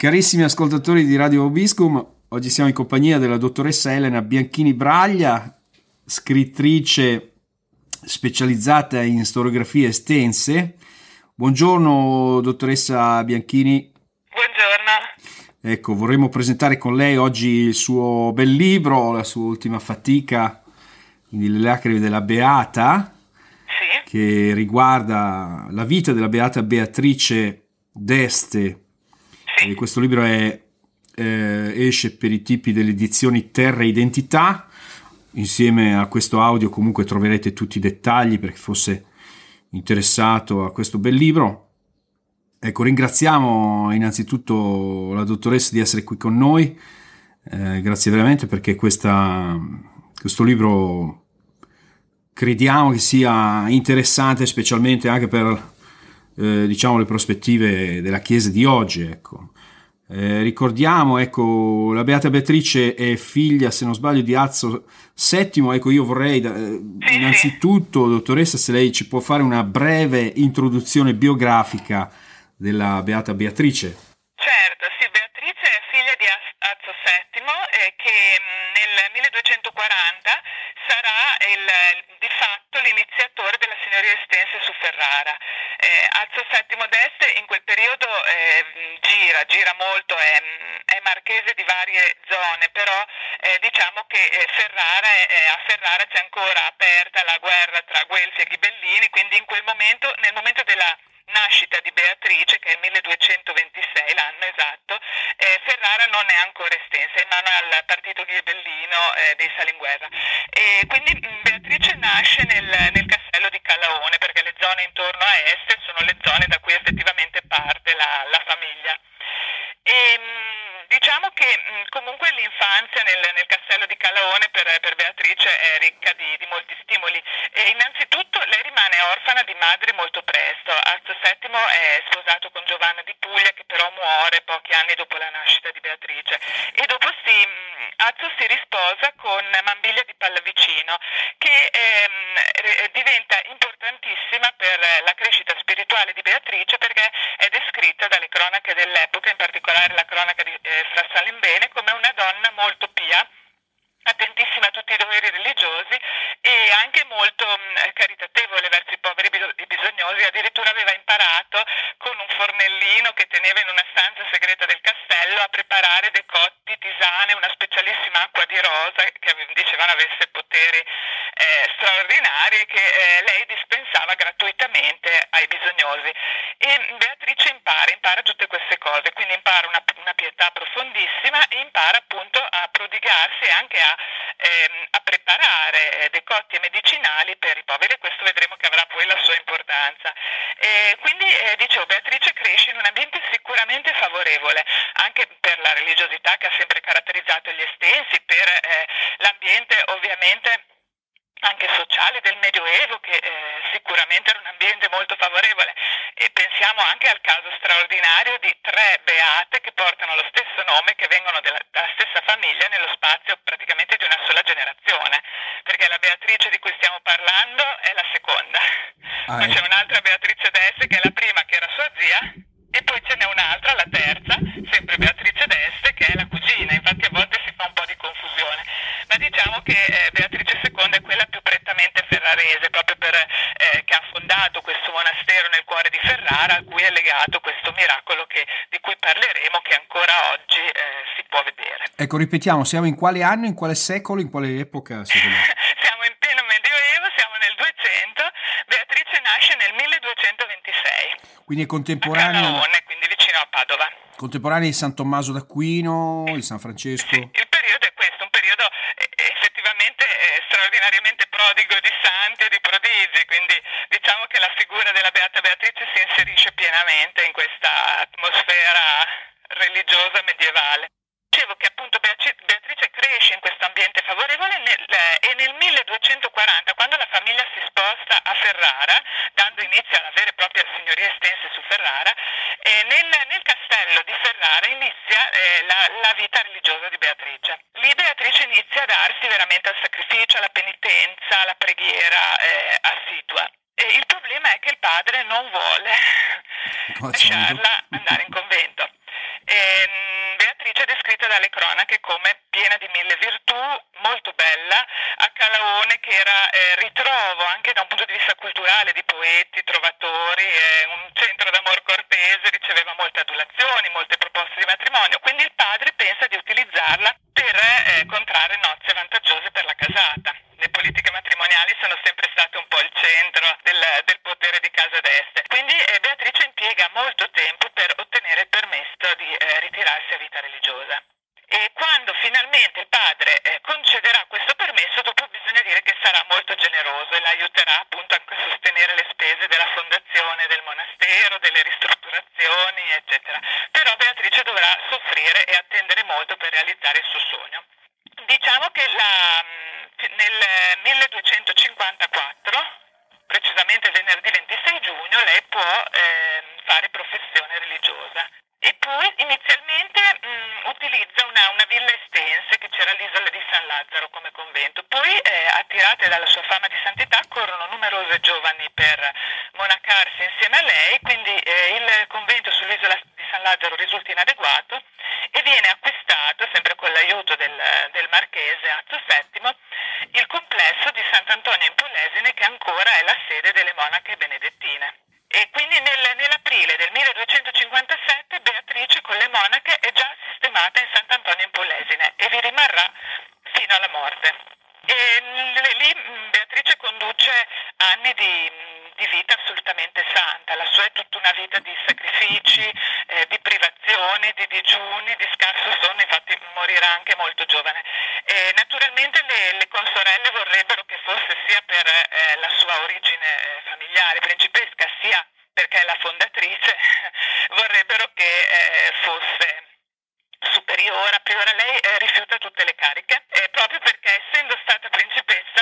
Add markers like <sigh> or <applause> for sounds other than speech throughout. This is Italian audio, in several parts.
Carissimi ascoltatori di Radio Obiscum, oggi siamo in compagnia della dottoressa Elena Bianchini Braglia, scrittrice specializzata in storiografie estense. Buongiorno dottoressa Bianchini. Buongiorno. Ecco, vorremmo presentare con lei oggi il suo bel libro, la sua ultima fatica, quindi Le lacrime della Beata, Sì, che riguarda la vita della Beata Beatrice d'Este. Sì, E questo libro è, eh, esce per i tipi delle edizioni Terra Identità. Insieme a questo audio comunque troverete tutti i dettagli per chi fosse interessato a questo bel libro. Ecco, ringraziamo innanzitutto la dottoressa di essere qui con noi. Eh, grazie veramente perché questa- questo libro crediamo che sia interessante specialmente anche per eh, diciamo le prospettive della Chiesa di oggi. Ecco. Eh, ricordiamo, ecco, la Beata Beatrice è figlia, se non sbaglio, di Azzo VII. Ecco, io vorrei eh, innanzitutto, dottoressa, se lei ci può fare una breve introduzione biografica della Beata Beatrice. certo, sì, Beatrice è figlia di Azzo VII eh, che mh, nel 1240 sarà il, di fatto l'iniziatore della signoria estense su Ferrara. Eh, Azzo VII d'Este in quel periodo eh, gira, gira molto, è, è marchese di varie zone, però eh, diciamo che eh, Ferrara, è- a Ferrara c'è ancora aperta la guerra tra Guelfi e Ghibellini, quindi in quel momento, nel momento della nascita di Beatrice, che è il 1226, l'anno esatto, eh, Ferrara non è ancora estensa, è in mano al partito ghibellino eh, dei Salinguerra. E quindi mh, Beatrice nasce nel, nel castello di Calaone, perché le zone intorno a est sono le zone da cui effettivamente parte la, la famiglia. E, mh, diciamo che comunque l'infanzia nel, nel castello di Calaone per, per Beatrice è ricca di, di molti stimoli. E innanzitutto lei rimane orfana di madre molto presto. Azzo VII è sposato con Giovanna di Puglia che però muore pochi anni dopo la nascita di Beatrice. E dopo si, Azzo si risposa con Mambiglia di Pallavicino che ehm, diventa importantissima per la crescita spirituale di Beatrice perché descritta dalle cronache dell'epoca, in particolare la cronaca di eh, Fra Salimbene, come una donna molto pia attentissima a tutti i doveri religiosi e anche molto mh, caritatevole verso i poveri e bisognosi, addirittura aveva imparato con un fornellino che teneva in una stanza segreta del castello a preparare decotti, tisane, una specialissima acqua di rosa che ave- dicevano avesse poteri eh, straordinari che eh, lei dispensava gratuitamente ai bisognosi. E mh, Beatrice impara, impara tutte queste cose, quindi impara una, una pietà profondissima e impara appunto a prodigarsi e anche a, ehm, a preparare eh, decotti e medicinali per i poveri e questo vedremo che avrà poi la sua importanza. E quindi eh, dicevo, Beatrice cresce in un ambiente sicuramente favorevole, anche per la religiosità che ha sempre caratterizzato gli estensi, per eh, l'ambiente ovviamente anche sociale del Medioevo che eh, sicuramente era un ambiente molto favorevole. E pensiamo anche al caso straordinario di tre beate che portano lo stesso nome che vengono della, dalla stessa famiglia nello spazio praticamente di una sola generazione. Perché la Beatrice di cui stiamo parlando è la seconda. Ah, poi c'è ecco. un'altra Beatrice d'Este che è la prima che era sua zia e poi ce n'è un'altra, la terza, sempre Beatrice d'Este, che è la cugina, infatti a volte si fa un po' di confusione, ma diciamo che eh, Beatrice II è quella più prettamente ferrarese, proprio per, eh, che ha fondato questo monastero nel cuore di Ferrara, a cui è legato questo miracolo che- di cui parleremo, che ancora oggi eh, si può vedere. Ecco, ripetiamo, siamo in quale anno, in quale secolo, in quale epoca? <laughs> Siamo in pieno Medioevo, siamo nel 200, Beatrice nasce nel 1226 Quindi è a contemporaneo, Calaone, quindi vicino a Padova. contemporaneo di San Tommaso d'Aquino, di San Francesco. Sì, pienamente in questa atmosfera religiosa medievale. Dicevo che appunto Beatrice cresce in questo ambiente favorevole nel, eh, e nel 1240, quando la famiglia si sposta a Ferrara, dando inizio alla vera e propria signoria estense su Ferrara, lasciarla andare in convento. E, Beatrice è descritta dalle cronache come piena di mille virtù, molto bella, a Calaone che era eh, ritrovo anche da un punto di vista culturale di poeti, trovatori, eh, un centro d'amor cortese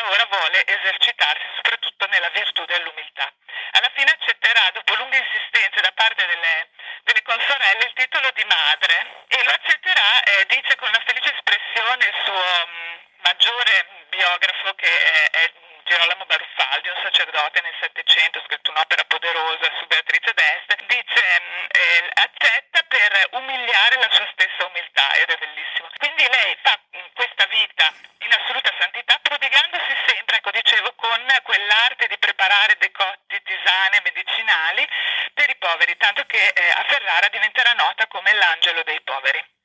allora vuole esercitarsi soprattutto nella virtù dell'umiltà. Alla fine accetterà, dopo lunghe insistenze da parte delle, delle consorelle, il titolo di madre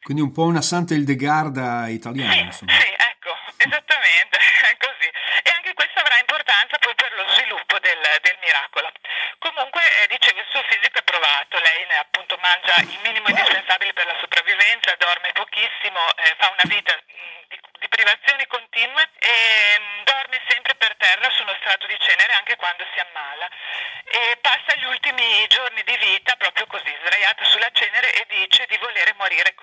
Quindi un po' una Santa Ildegarda italiana. Sì, insomma. sì, ecco, esattamente, <laughs> è così. E anche questo avrà importanza poi per lo sviluppo del, del miracolo. Comunque, eh, dicevo, il suo fisico è provato, lei ne, appunto mangia il minimo indispensabile per la sopravvivenza, dorme pochissimo, eh, fa una vita di, di privazioni continue e mh, dorme sempre per terra su uno strato di cenere anche quando si ammala. E passa gli ultimi giorni di vita proprio così, sdraiato sulla cenere e dice di volere morire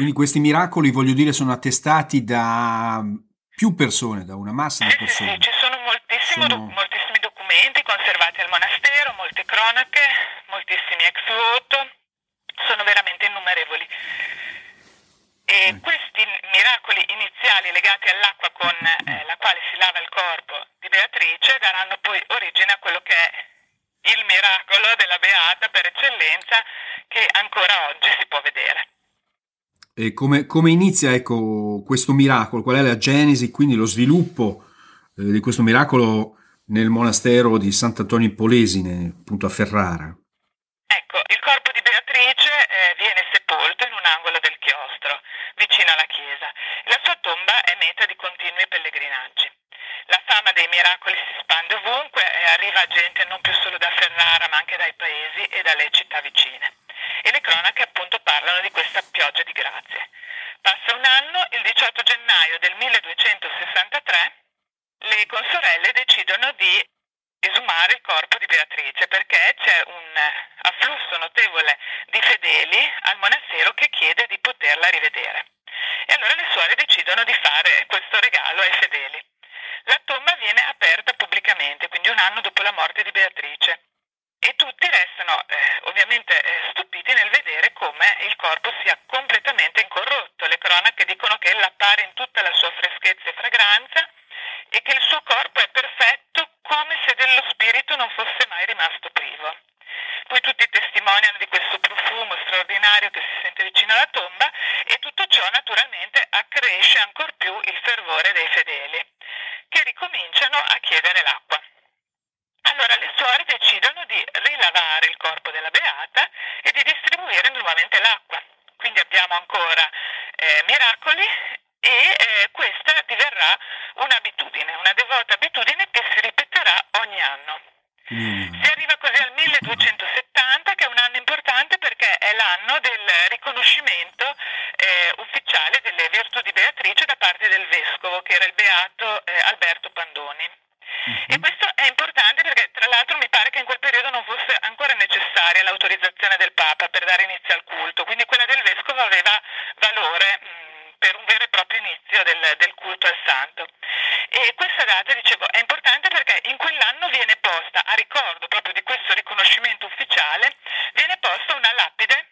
Quindi questi miracoli, voglio dire, sono attestati da più persone, da una massa di Sì, sì, persone. sì, ci sono Sono- doc- moltissimi documenti conservati al monastero, molte cronache, moltissimi ex voto, sono veramente innumerevoli. E Mm. questi miracoli iniziali legati all'acqua con eh, la quale si lava il corpo di Beatrice daranno poi origine a quello che è il miracolo della Beata per eccellenza che ancora oggi. E come, come inizia ecco, questo miracolo? Qual è la genesi, quindi lo sviluppo eh, di questo miracolo nel monastero di Sant'Antonio in Polesine, appunto a Ferrara? Ecco, il corpo di Beatrice eh, viene sepolto in un angolo del chiostro, vicino alla chiesa. La sua tomba è meta di continui pellegrinaggi. La fama dei miracoli si spande ovunque e arriva gente non più solo da Ferrara, ma anche dai paesi e dalle città vicine. E le cronache appunto parlano di questa pioggia di grazie. Passa un anno, il 18 gennaio del 1263, le consorelle decidono di esumare il corpo di Beatrice perché c'è un eh, afflusso notevole di fedeli al monastero che chiede di poterla rivedere. Suore decidono di fare questo regalo ai fedeli. La tomba viene aperta pubblicamente, quindi un anno dopo la morte di Beatrice. E tutti restano eh, ovviamente eh, stupiti nel vedere come il corpo sia completamente incorrotto. Le cronache dicono che ella appare in tutta la sua freschezza e fragranza e che il suo corpo è perfetto come se dello spirito non fosse mai rimasto privo. Poi tutti testimoniano di questo profumo straordinario che si sente vicino alla tomba e tutto ciò naturalmente accresce ancor più il fervore dei fedeli, che ricominciano a chiedere l'acqua. Allora le suore decidono di rilavare il corpo della beata e di distribuire nuovamente l'acqua. Quindi abbiamo ancora eh, miracoli e eh, questa diverrà un'abitudine, una devota abitudine che si ripeterà ogni anno. Quindi, Si arriva così al 1270, che è un anno importante l'anno del riconoscimento eh, ufficiale delle virtù di Beatrice da parte del vescovo, che era il beato eh, Alberto Pandoni. E questo è importante perché tra l'altro mi pare che in quel periodo non fosse ancora necessaria l'autorizzazione del Papa per dare inizio al culto, quindi quella del vescovo aveva valore mh, per un vero e proprio inizio del, del culto al santo. E questa data, dicevo, è importante perché in quell'anno viene posta, a ricordo proprio di questo riconoscimento ufficiale, viene posta una lapide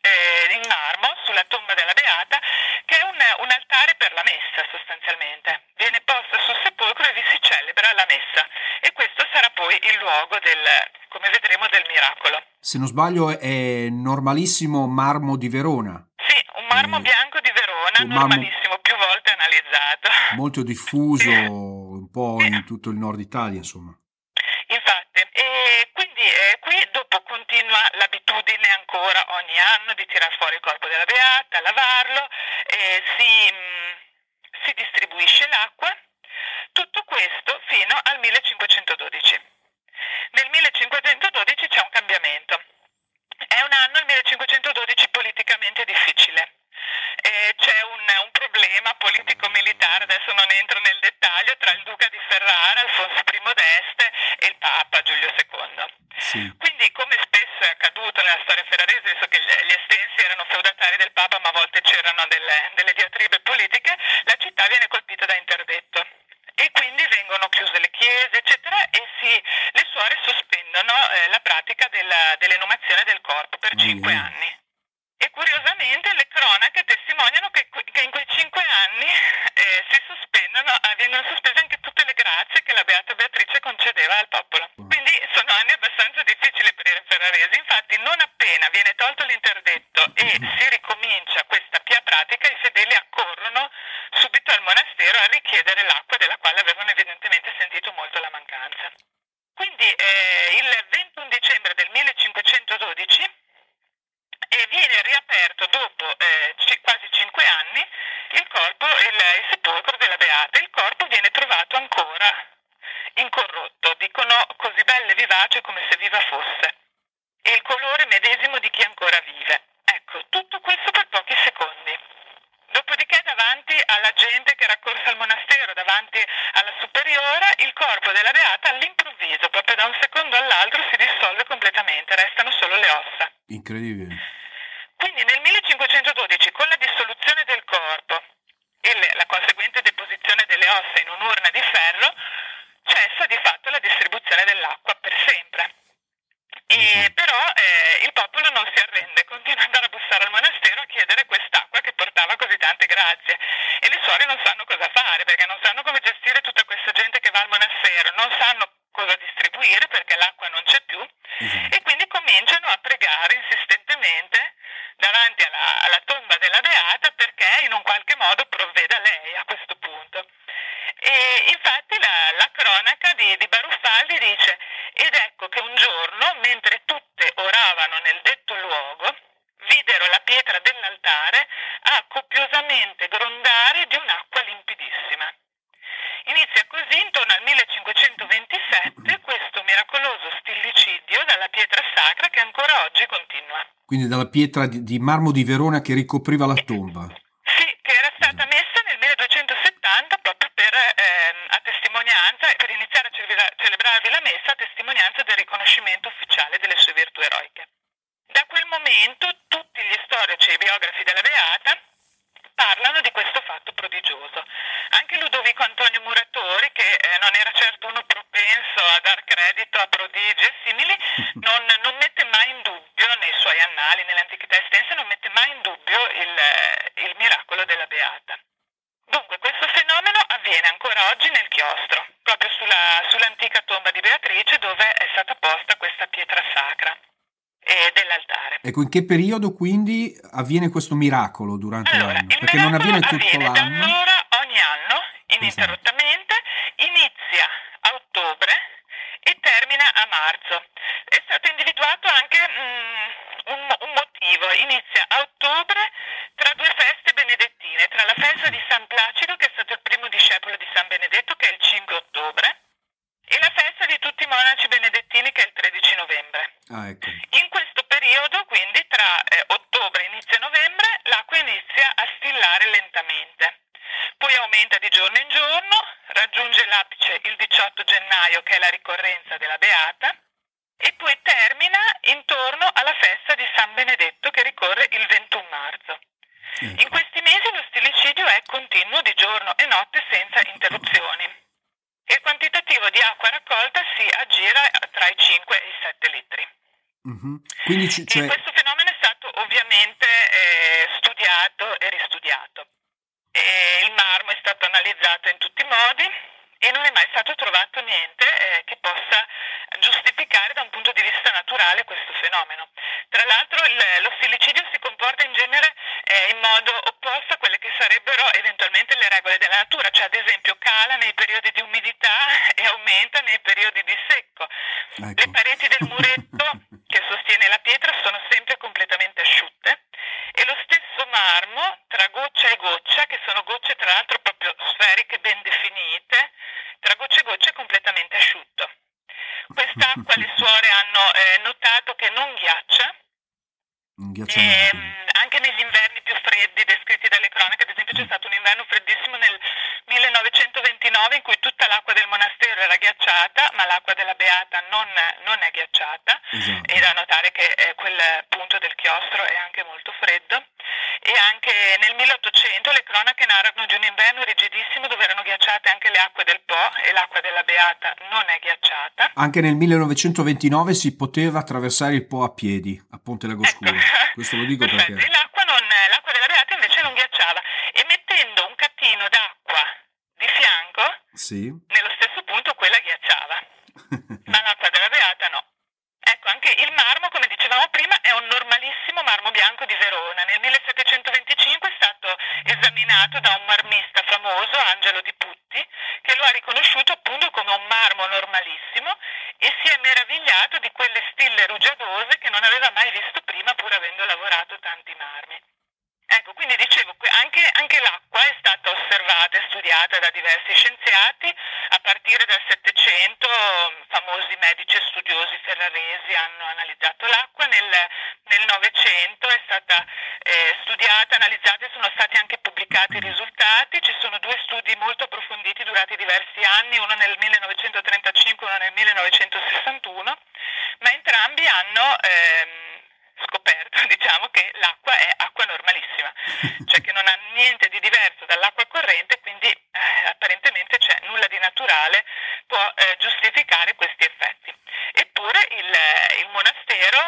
eh, in marmo sulla tomba della Beata, che è un, un altare per la messa sostanzialmente. Viene posta sul sepolcro e vi si celebra la messa. E questo sarà poi il luogo del, come vedremo, del miracolo. Se non sbaglio è normalissimo marmo di Verona, Sì, un marmo Eh, bianco di Verona, normalissimo, più volte analizzato. molto diffuso <laughs> un po' in tutto il nord Italia, insomma. Infatti, e quindi eh, qui dopo continua l'abitudine ancora ogni anno di tirar fuori il corpo della beata, lavarlo, eh, si, si distribuisce l'acqua, tutto questo fino al 1512. Nel 1512 c'è un cambiamento. È un anno, il 1512, politicamente difficile. Eh, c'è un, un problema politico-militare, adesso non entro nel dettaglio, tra il duca di Ferrara, Alfonso I d'Este e il Papa Giulio II. Sì. Quindi, come spesso è accaduto nella storia ferrarese, visto che gli gli estensi erano feudatari del Papa, ma a volte c'erano delle, delle diatribe politiche, la città viene colpita da interdetto. E quindi vengono chiuse le chiese, eccetera, e si, le suore sospendono eh, la pratica della- dell'enumazione del corpo per Ai, cinque ai. anni. E curiosamente le cronache testimoniano che, que- che in quei cinque anni eh, si sospendono, ah, vengono sospese anche tutte le grazie che la Beatrice concedeva al popolo. Quindi sono anni abbastanza difficili per i ferraresi. Infatti, non appena viene tolto l'interdetto e si ricomincia questa pia pratica, i fedeli accorrono subito al monastero a richiedere l'acqua della quale avevano evidentemente sentito molto la mancanza. Quindi eh, il 21 dicembre del 1512 e viene riaperto dopo eh, ci- quasi cinque anni il corpo, il, il sepolcro della Beata. Il corpo viene trovato ancora incorrotto, dicono così bello e vivace come se viva fosse, e il colore medesimo di chi ancora vive. Ecco, tutto questo per pochi secondi. Dopodiché davanti alla gente che era accorsa al monastero, davanti alla superiora, il corpo della Beata all'improvviso, proprio da un secondo all'altro, si dissolve completamente, restano solo le ossa. Incredibile. Quindi nel 1512, con la dissoluzione del corpo e la conseguente deposizione delle ossa in un'urna di ferro, cessa di fatto la distribuzione dell'acqua per sempre. E però eh, il popolo non si arrende, continua ad andare a bussare al monastero a chiedere quest'acqua che portava così tante grazie. E le suore non sanno cosa fare perché non sanno come gestire tutta questa gente che va al monastero, non sanno cosa distribuire perché l'acqua non c'è più Esatto. e quindi cominciano a pregare insistentemente davanti alla, alla tomba della Beata perché in un qualche modo provveda lei a questo punto. E infatti la, la cronaca di, di Baruffaldi dice ed ecco che un giorno mentre tutte oravano nel detto luogo videro la pietra dell'altare a copiosamente grondare di un'acqua limpidissima. Inizia così intorno al 1527 questo miracoloso stillicidio dalla pietra sacra che ancora oggi continua. Quindi dalla pietra di, di marmo di Verona che ricopriva la tomba. Sì, che era stata messa nel 1270 proprio per, ehm, a testimonianza, per iniziare a celebra- celebrarvi la messa a testimonianza del riconoscimento ufficiale delle sue virtù eroiche. Da quel momento tutti gli storici e i biografi della Beata parlano di questo fatto prodigioso. Anche Ludovico Antonio Muratori, che eh, non era certo uno propenso a dar credito a prodigi e simili, non, non mette mai in dubbio nei suoi annali, nell'antichità estensa, non mette mai in dubbio il, eh, il miracolo della Beata. Dunque, questo fenomeno avviene ancora oggi nel chiostro, proprio sulla- sull'antica tomba di Beatrice dove è stata posta questa pietra sacra eh, dell'altare. Ecco, in che periodo quindi avviene questo miracolo durante Allora, l'anno? Perché non avviene tutto avviene da l'anno. allora ogni anno, ininterrottamente, inizia a ottobre e termina a marzo. È stato individuato anche mm, un, un motivo, inizia a ottobre tra due feste benedettine, tra la festa di San Placido, che è stato il primo discepolo di San Benedetto, che è il 5 ottobre, e la festa di tutti i monaci benedettini, che è il 13 novembre. Ah, ecco. In questo periodo, quindi tra eh, ottobre e inizio novembre, l'acqua inizia a stillare lentamente. Poi aumenta di giorno in giorno, raggiunge l'apice il 18 gennaio che è la ricorrenza della Beata e poi termina intorno alla festa di San Benedetto che ricorre il 21 marzo. In ecco. questi mesi lo stillicidio è continuo di giorno e notte senza interruzioni. Il quantitativo di acqua raccolta si aggira tra i 5 e i 7 litri. Mhm. Quindi c- cioè, questo fenomeno è stato ovviamente eh, studiato e ristudiato. E il marmo è stato analizzato in tutti i modi e non è mai stato trovato niente eh, che possa giustificare da un punto di vista naturale questo fenomeno. Tra l'altro il- lo stillicidio si comporta in genere eh, in modo opposto a quelle che sarebbero eventualmente le regole della natura, cioè ad esempio cala nei periodi di umidità <laughs> e aumenta nei periodi di secco. Le ecco. pareti del muretto <laughs> che sostiene la pietra sono sempre completamente asciutte e lo stesso marmo tra goccia e goccia, che sono gocce tra l'altro proprio sferiche ben definite, tra goccia e goccia è completamente asciutto. Quest'acqua le suore hanno eh, notato che non ghiaccia, Un ghiacciamento. Ehm, anche negli inverni più freddi descritti dalle cronache, ad esempio c'è stato un inverno freddissimo nel 1929 in cui tutta l'acqua del monastero era ghiacciata, ma l'acqua della Beata non, non è ghiacciata. Esatto. E da notare che eh, quel punto del chiostro è anche molto freddo. E anche nel 1800 le cronache narrano di un inverno rigidissimo dove erano ghiacciate anche le acque del Po e l'acqua della Beata non è ghiacciata. Anche nel 1929 si poteva attraversare il Po a piedi a Ponte Lago Scuro. Ecco. Questo lo dico Perfetto. perché l'acqua, non- l'acqua della Beata invece non ghiacciava e mettendo un catino d'acqua di fianco, sì. nello stesso punto quella ghiacciava, <laughs> ma l'acqua. Anche il marmo, come dicevamo prima, è un normalissimo marmo bianco di Verona. Nel 1725 è stato esaminato da un marmista famoso, Angelo di Putti, che lo ha riconosciuto appunto come un marmo normalissimo e si è meravigliato di quelle stille rugiadose che non aveva mai visto prima pur avendo lavorato tanti marmi. Ecco, quindi dicevo, anche, anche l'acqua è stata osservata e studiata da diversi scienziati, a partire dal Settecento famosi medici e studiosi ferraresi hanno analizzato l'acqua, nel Novecento è stata eh, studiata, analizzata e sono stati anche pubblicati i risultati, ci sono due studi molto approfonditi durati diversi anni, uno nel 1935 e uno nel 1961, ma hanno ehm, scoperto diciamo, che l'acqua è acqua normalissima, cioè che non ha niente di diverso dall'acqua corrente, quindi eh, apparentemente c'è nulla di naturale può eh, giustificare questi effetti. Eppure il, il monastero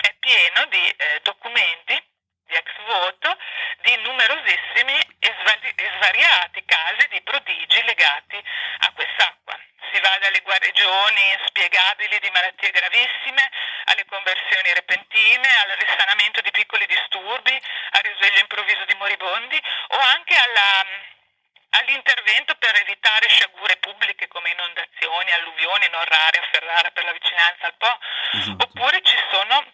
è pieno di eh, documenti di ex voto di numerosissimi e, svari- e svariati casi di prodigi legati a quest'acqua. Si va dalle guarigioni inspiegabili di malattie gravissime alle conversioni repentine, al risanamento di piccoli disturbi, al risveglio improvviso di moribondi o anche alla, all'intervento per evitare sciagure pubbliche come inondazioni, alluvioni non rare a Ferrara per la vicinanza al Po. Esatto. Oppure ci sono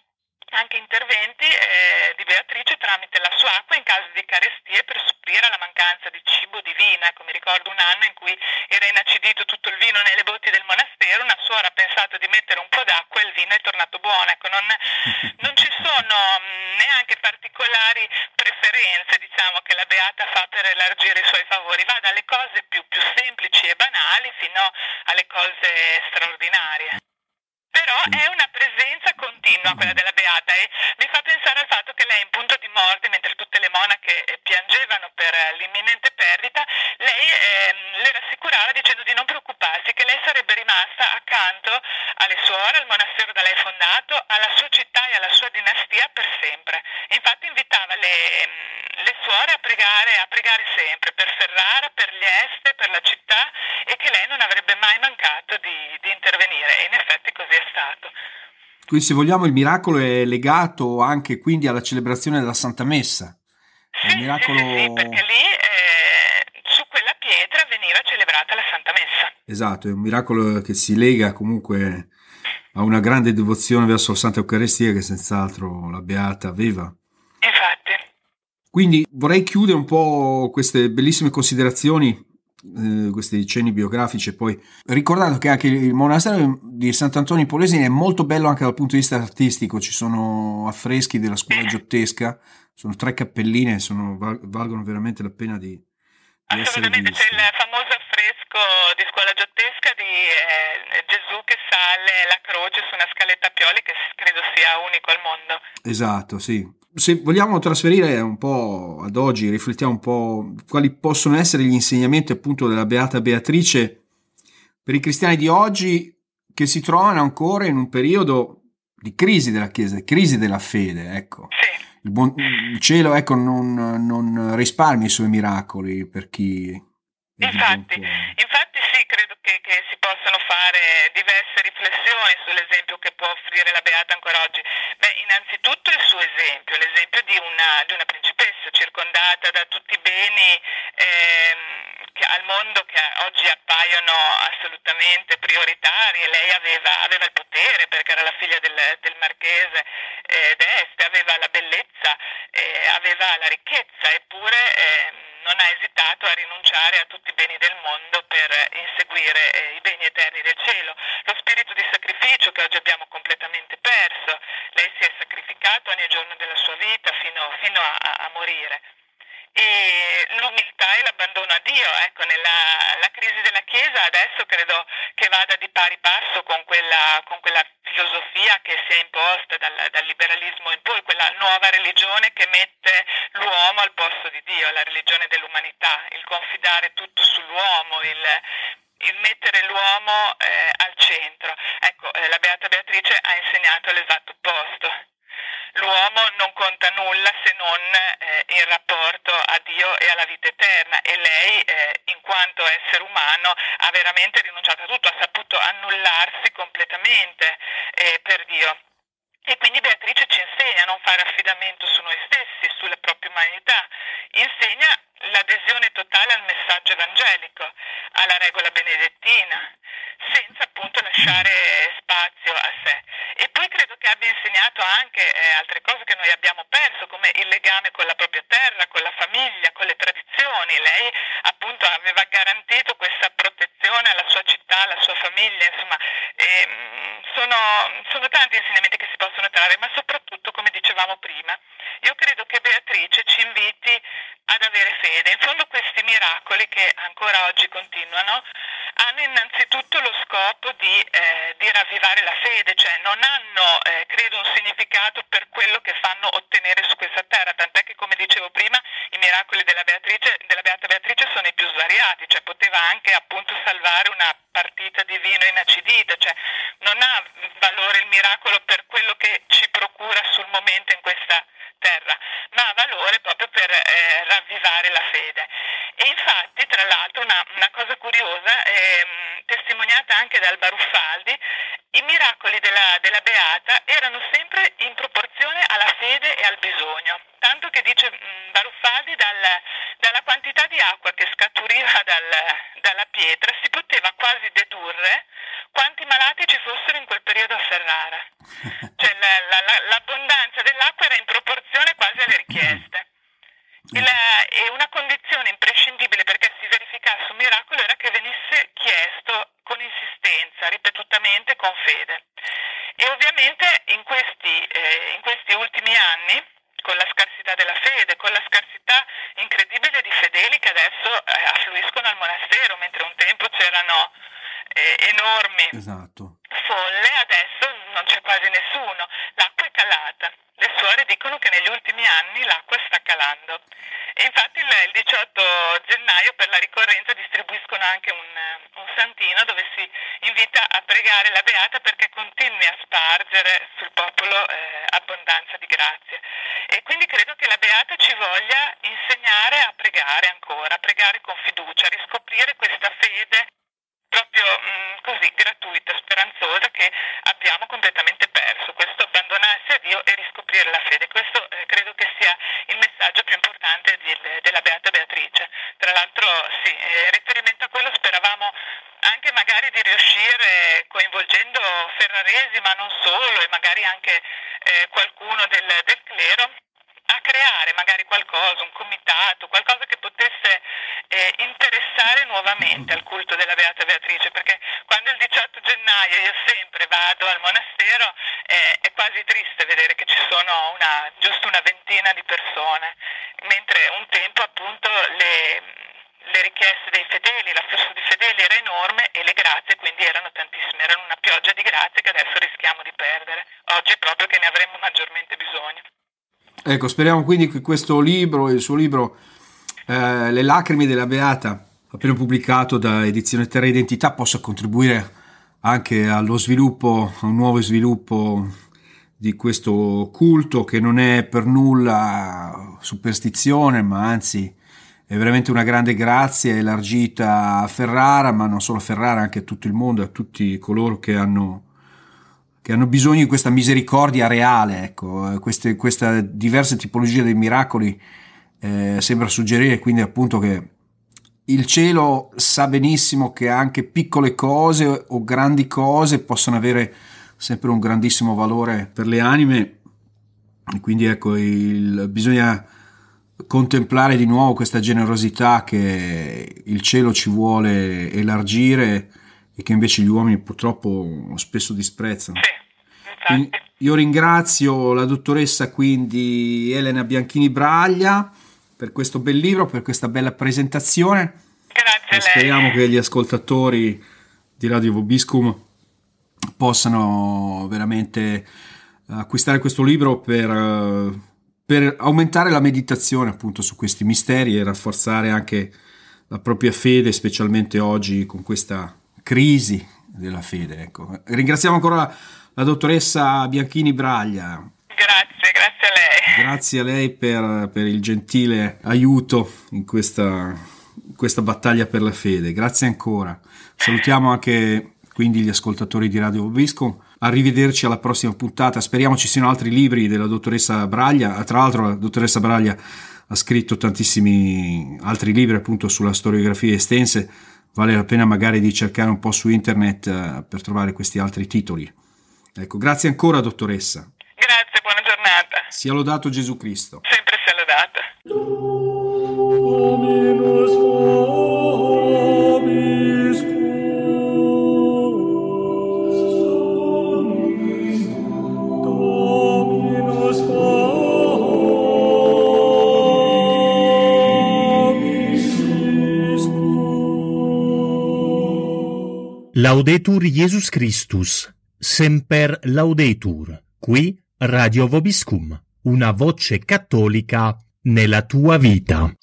anche interventi eh, di Beatrice tramite la sua acqua in caso di carestie per supplire alla mancanza di cibo di vino. Ecco, mi ricordo un anno in cui era inacidito tutto il vino nelle botti del monastero, una suora ha pensato di mettere un po' d'acqua e il vino è tornato buono. Ecco, non, <laughs> non ci sono mh, neanche particolari preferenze diciamo, che la Beata fa per elargire i suoi favori, va dalle cose più, più semplici e banali fino alle cose straordinarie. Però è una presenza continua quella della Beata e mi fa pensare al fatto che lei in punto di morte, mentre tutte le monache eh, piangevano per eh, l'imminente perdita, lei ehm, le rassicurava dicendo di non preoccuparsi, che lei sarebbe rimasta accanto alle suore, al monastero da lei fondato, alla sua città e alla sua dinastia per sempre. Infatti invitava le, ehm, le suore a pregare, a pregare sempre per Ferrara, per Lieste, per la città e che lei non avrebbe mai mancato di, di intervenire e in effetti così è stato. Quindi se vogliamo il miracolo è legato anche quindi alla celebrazione della Santa Messa. Sì, miracolo... sì, perché lì eh, su quella pietra veniva celebrata la Santa Messa. Esatto, è un miracolo che si lega comunque a una grande devozione verso la Santa Eucaristia che senz'altro la Beata aveva. Infatti. Quindi vorrei chiudere un po' queste bellissime considerazioni, eh, questi cenni biografici e poi ricordando che anche il monastero di Sant'Antonio in Polesine è molto bello anche dal punto di vista artistico, ci sono affreschi della scuola giottesca, sono tre cappelline, sono, val- valgono veramente la pena di, di Assolutamente, c'è il famoso affresco di scuola giottesca di eh, Gesù che sale la croce su una scaletta a pioli che credo sia unico al mondo. Esatto, sì. Se vogliamo trasferire un po' ad oggi, riflettiamo un po' quali possono essere gli insegnamenti appunto della Beata Beatrice per i cristiani di oggi che si trovano ancora in un periodo di crisi della Chiesa, di crisi della fede, ecco. Il, buon- il cielo, ecco, non, non risparmi i suoi miracoli per chi... Infatti, infatti sì, credo che, che si possano fare diverse riflessioni sull'esempio che può offrire la Beata ancora oggi. Beh, innanzitutto il suo esempio, l'esempio di una, di una principessa circondata da tutti i beni ehm, che, al mondo che oggi appaiono assolutamente prioritari e lei aveva, aveva il potere perché era la figlia del, del marchese eh, d'Este, aveva la bellezza, eh, aveva la ricchezza, eppure ehm, non ha esitato a rinunciare a tutti i beni del mondo per eh, inseguire eh, i beni eterni del cielo. Lo spirito di sacrificio che oggi abbiamo completamente perso, lei si è sacrificato ogni giorno della sua vita fino, fino a, a- a morire. E l'umiltà e l'abbandono a Dio, ecco, nella la crisi della Chiesa adesso credo che vada di pari passo con quella, con quella filosofia che si è imposta dal, dal liberalismo in poi, quella nuova religione che mette l'uomo al posto di Dio, la religione dell'umanità, il confidare tutto sull'uomo, il, il mettere l'uomo eh, al centro. Ecco, eh, la Beata Beatrice ha insegnato l'esatto opposto. L'uomo non conta nulla se non eh, in rapporto a Dio e alla vita eterna e lei, eh, in quanto essere umano, ha veramente rinunciato a tutto, ha saputo annullarsi completamente eh, per Dio. E quindi Beatrice ci insegna a non fare affidamento su noi stessi, sulla propria umanità, insegna l'adesione totale al messaggio evangelico, alla regola benedettina, senza appunto lasciare spazio a sé. E poi credo che abbia insegnato anche eh, altre cose che noi abbiamo perso, come il legame con la propria terra, con la famiglia, con le tradizioni. Lei appunto aveva garantito questa protezione alla sua città, alla sua famiglia, insomma, ehm, sono, sono tanti insegnamenti che si possono trarre, ma soprattutto, come dicevamo prima, io credo che Beatrice ci inviti ad avere fede. In fondo questi miracoli che ancora oggi continuano hanno innanzitutto lo scopo di, eh, di ravvivare la fede, cioè non hanno, eh, credo, un significato per quello che fanno ottenere su questa terra, tant'è che come dicevo prima i miracoli della, Beatrice sono i più svariati, cioè poteva anche appunto salvare una partita di vino inacidita, cioè non ha valore il miracolo per quello che ci procura sul momento in questa terra, ma ha valore proprio per eh, ravvivare la fede. E infatti, tra l'altro, una, una cosa curiosa, ehm, testimoniata anche dal Baruffaldi, i miracoli della, della, Beata erano sempre in proporzione alla fede e al bisogno, tanto che dice mh, Baruffaldi dal, dalla quantità di acqua che scaturiva dal, dalla pietra si poteva quasi dedurre quanti malati ci fossero in quel periodo a Ferrara. Cioè la, la, l'abbondanza dell'acqua era in proporzione quasi alle richieste. E, la, e una condizione imprescindibile perché si verificasse un miracolo era che venisse chiesto con insistenza, ripetutamente, con fede. E ovviamente in questi, eh, in questi ultimi anni, con la scarsità della fede, con la scarsità incredibile di fedeli che adesso eh, affluiscono al monastero, mentre un tempo c'erano eh, enormi esatto. folle, adesso non c'è quasi nessuno. L'acqua è calata. Le suore dicono che negli ultimi anni l'acqua sta calando. E infatti il, il 18 gennaio per la ricorrenza distribuiscono anche un, un, santino dove si invita a pregare la Beata perché continui a spargere sul popolo eh, abbondanza di grazie. E quindi credo che la Beata ci voglia insegnare a pregare ancora, a pregare con fiducia, a riscoprire questa fede proprio mh, mm, così gratuita, speranzosa che abbiamo completamente perso, questo abbandonarsi a Dio e riscoprire la fede. Questo eh, credo che sia il messaggio più importante di, della Beata Beatrice. Tra l'altro sì, in riferimento a quello speravamo anche magari di riuscire coinvolgendo ferraresi ma non solo e magari anche eh, qualcuno del, del clero a creare magari qualcosa, un comitato, qualcosa che potesse eh, interessare nuovamente al culto della Beata Beatrice, perché quando il 18 gennaio io sempre vado al monastero eh, è quasi triste vedere che ci sono una, giusto una ventina di persone, mentre un tempo appunto le, le richieste dei fedeli, l'afflusso di fedeli era enorme e le grazie quindi erano tantissime, erano una pioggia di grazie che adesso rischiamo di perdere, oggi proprio che ne avremmo maggiormente bisogno. Ecco, speriamo quindi che questo libro, il suo libro eh, Le lacrime della Beata, appena pubblicato da Edizione Terra Identità, possa contribuire anche allo sviluppo, a un nuovo sviluppo di questo culto che non è per nulla superstizione, ma anzi è veramente una grande grazia elargita a Ferrara, ma non solo a Ferrara, anche a tutto il mondo, a tutti coloro che hanno che hanno bisogno di questa misericordia reale, ecco, queste, questa diversa tipologia dei miracoli eh, sembra suggerire quindi appunto che il cielo sa benissimo che anche piccole cose o grandi cose possono avere sempre un grandissimo valore per le anime. E quindi ecco il, bisogna contemplare di nuovo questa generosità che il cielo ci vuole elargire e che invece gli uomini purtroppo spesso disprezzano. Io ringrazio la dottoressa quindi Elena Bianchini Braglia per questo bel libro, per questa bella presentazione. Grazie speriamo che gli ascoltatori di Radio Vobiscum possano veramente acquistare questo libro per, per aumentare la meditazione appunto su questi misteri e rafforzare anche la propria fede, specialmente oggi con questa crisi della fede. Ecco. Ringraziamo ancora la dottoressa Bianchini Braglia. Grazie, grazie a lei. Grazie a lei per, per il gentile aiuto in questa, questa, battaglia per la fede. Grazie ancora. Salutiamo anche quindi gli ascoltatori di Radio Obisco. Arrivederci alla prossima puntata. Speriamo ci siano altri libri della dottoressa Braglia. Tra l'altro la dottoressa Braglia ha scritto tantissimi altri libri appunto sulla storiografia estense vale la pena magari di cercare un po' su internet uh, per trovare questi altri titoli. Ecco, grazie ancora dottoressa. Sia lodato Gesù Cristo. Sempre sia lodato. Laudetur Jesus Christus, semper laudetur, qui Radio Vobiscum, una voce cattolica nella tua vita.